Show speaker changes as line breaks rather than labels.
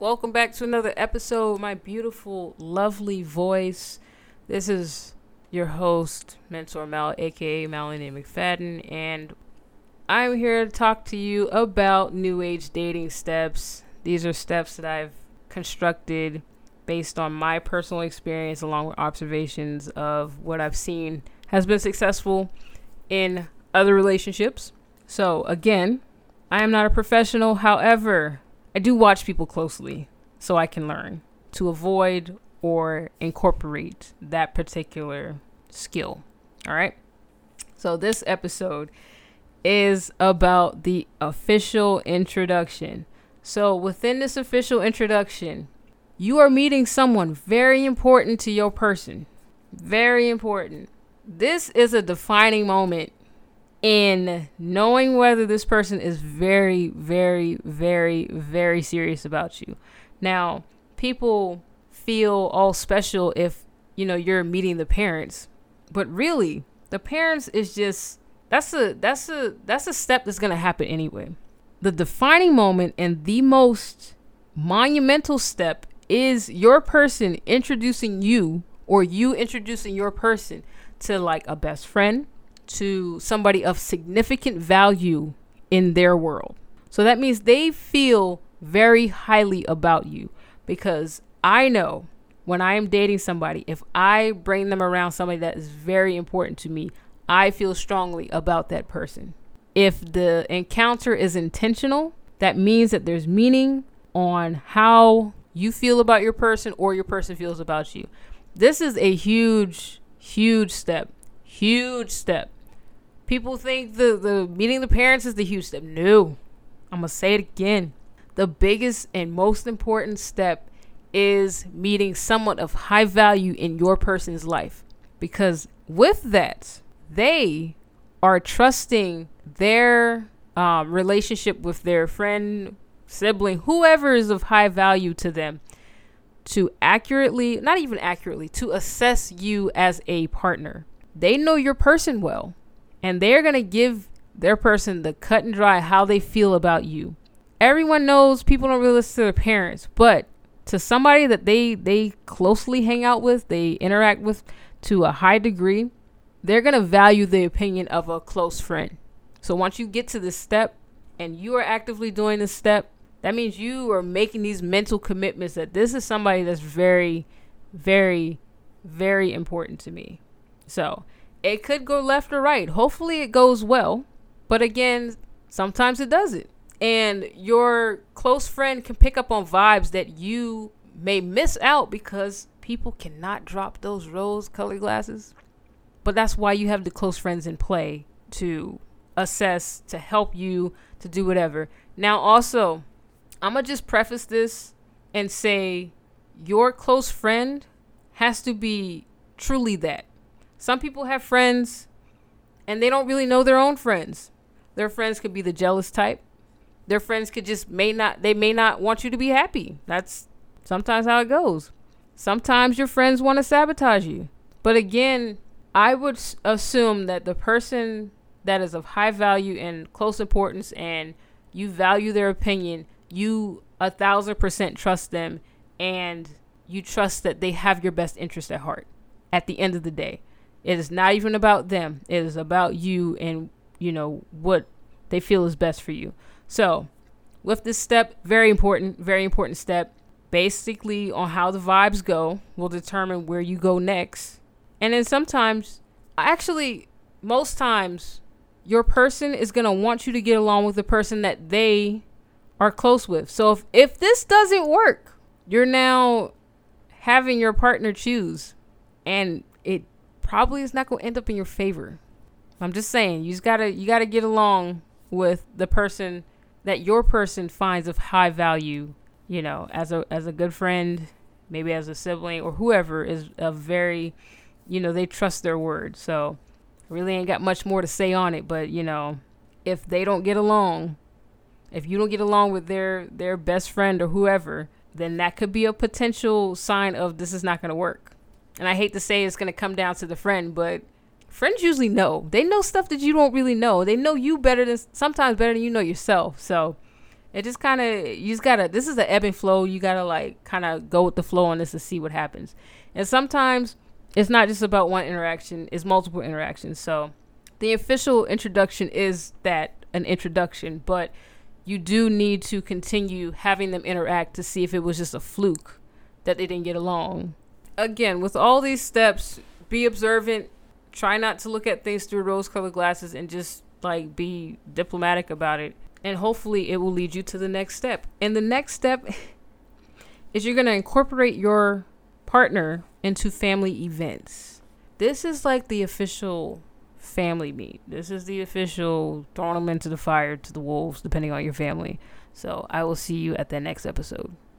Welcome back to another episode. My beautiful, lovely voice. This is your host, Mentor Mal, aka Melanie McFadden, and I'm here to talk to you about new age dating steps. These are steps that I've constructed based on my personal experience along with observations of what I've seen has been successful in other relationships. So, again, I am not a professional. However, I do watch people closely so I can learn to avoid or incorporate that particular skill. All right. So, this episode is about the official introduction. So, within this official introduction, you are meeting someone very important to your person. Very important. This is a defining moment in knowing whether this person is very, very, very, very serious about you. Now, people feel all special if, you know, you're meeting the parents, but really, the parents is just that's a that's a that's a step that's going to happen anyway. The defining moment and the most monumental step is your person introducing you or you introducing your person to like a best friend, to somebody of significant value in their world. So that means they feel very highly about you because I know when I am dating somebody, if I bring them around somebody that is very important to me, I feel strongly about that person. If the encounter is intentional, that means that there's meaning on how you feel about your person or your person feels about you. This is a huge, huge step. Huge step. People think the, the meeting the parents is the huge step. No. I'm going to say it again. The biggest and most important step is meeting someone of high value in your person's life. Because with that, they are trusting their um, relationship with their friend, sibling, whoever is of high value to them, to accurately, not even accurately, to assess you as a partner. They know your person well, and they're going to give their person the cut and dry how they feel about you. Everyone knows people don't really listen to their parents, but to somebody that they they closely hang out with, they interact with to a high degree, they're going to value the opinion of a close friend. So once you get to this step and you are actively doing this step, that means you are making these mental commitments that this is somebody that's very, very, very important to me. So it could go left or right. Hopefully it goes well. But again, sometimes it doesn't. And your close friend can pick up on vibes that you may miss out because people cannot drop those rose colored glasses. But that's why you have the close friends in play to assess, to help you, to do whatever. Now, also, I'm going to just preface this and say your close friend has to be truly that. Some people have friends and they don't really know their own friends. Their friends could be the jealous type. Their friends could just may not they may not want you to be happy. That's sometimes how it goes. Sometimes your friends want to sabotage you. But again, I would assume that the person that is of high value and close importance and you value their opinion, you a thousand percent trust them and you trust that they have your best interest at heart at the end of the day. It is not even about them. It is about you and you know what they feel is best for you. So, with this step, very important, very important step. Basically, on how the vibes go will determine where you go next. And then sometimes, actually, most times, your person is going to want you to get along with the person that they are close with. So if, if this doesn't work, you're now having your partner choose and it probably is not to end up in your favor. I'm just saying, you just got to you got to get along with the person that your person finds of high value, you know, as a as a good friend, maybe as a sibling or whoever is a very, you know, they trust their word. So really ain't got much more to say on it, but you know, if they don't get along, if you don't get along with their their best friend or whoever, then that could be a potential sign of this is not going to work. And I hate to say it's to come down to the friend, but friends usually know. They know stuff that you don't really know. They know you better than sometimes better than you know yourself. So it just kind of you just gotta this is the ebb and flow you gotta like kind of go with the flow on this to see what happens and sometimes it's not just about one interaction it's multiple interactions so the official introduction is that an introduction but you do need to continue having them interact to see if it was just a fluke that they didn't get along again with all these steps be observant try not to look at things through rose colored glasses and just like be diplomatic about it and hopefully it will lead you to the next step. And the next step is you're going to incorporate your partner into family events. This is like the official family meet. This is the official throwing them into the fire to the wolves, depending on your family. So I will see you at the next episode.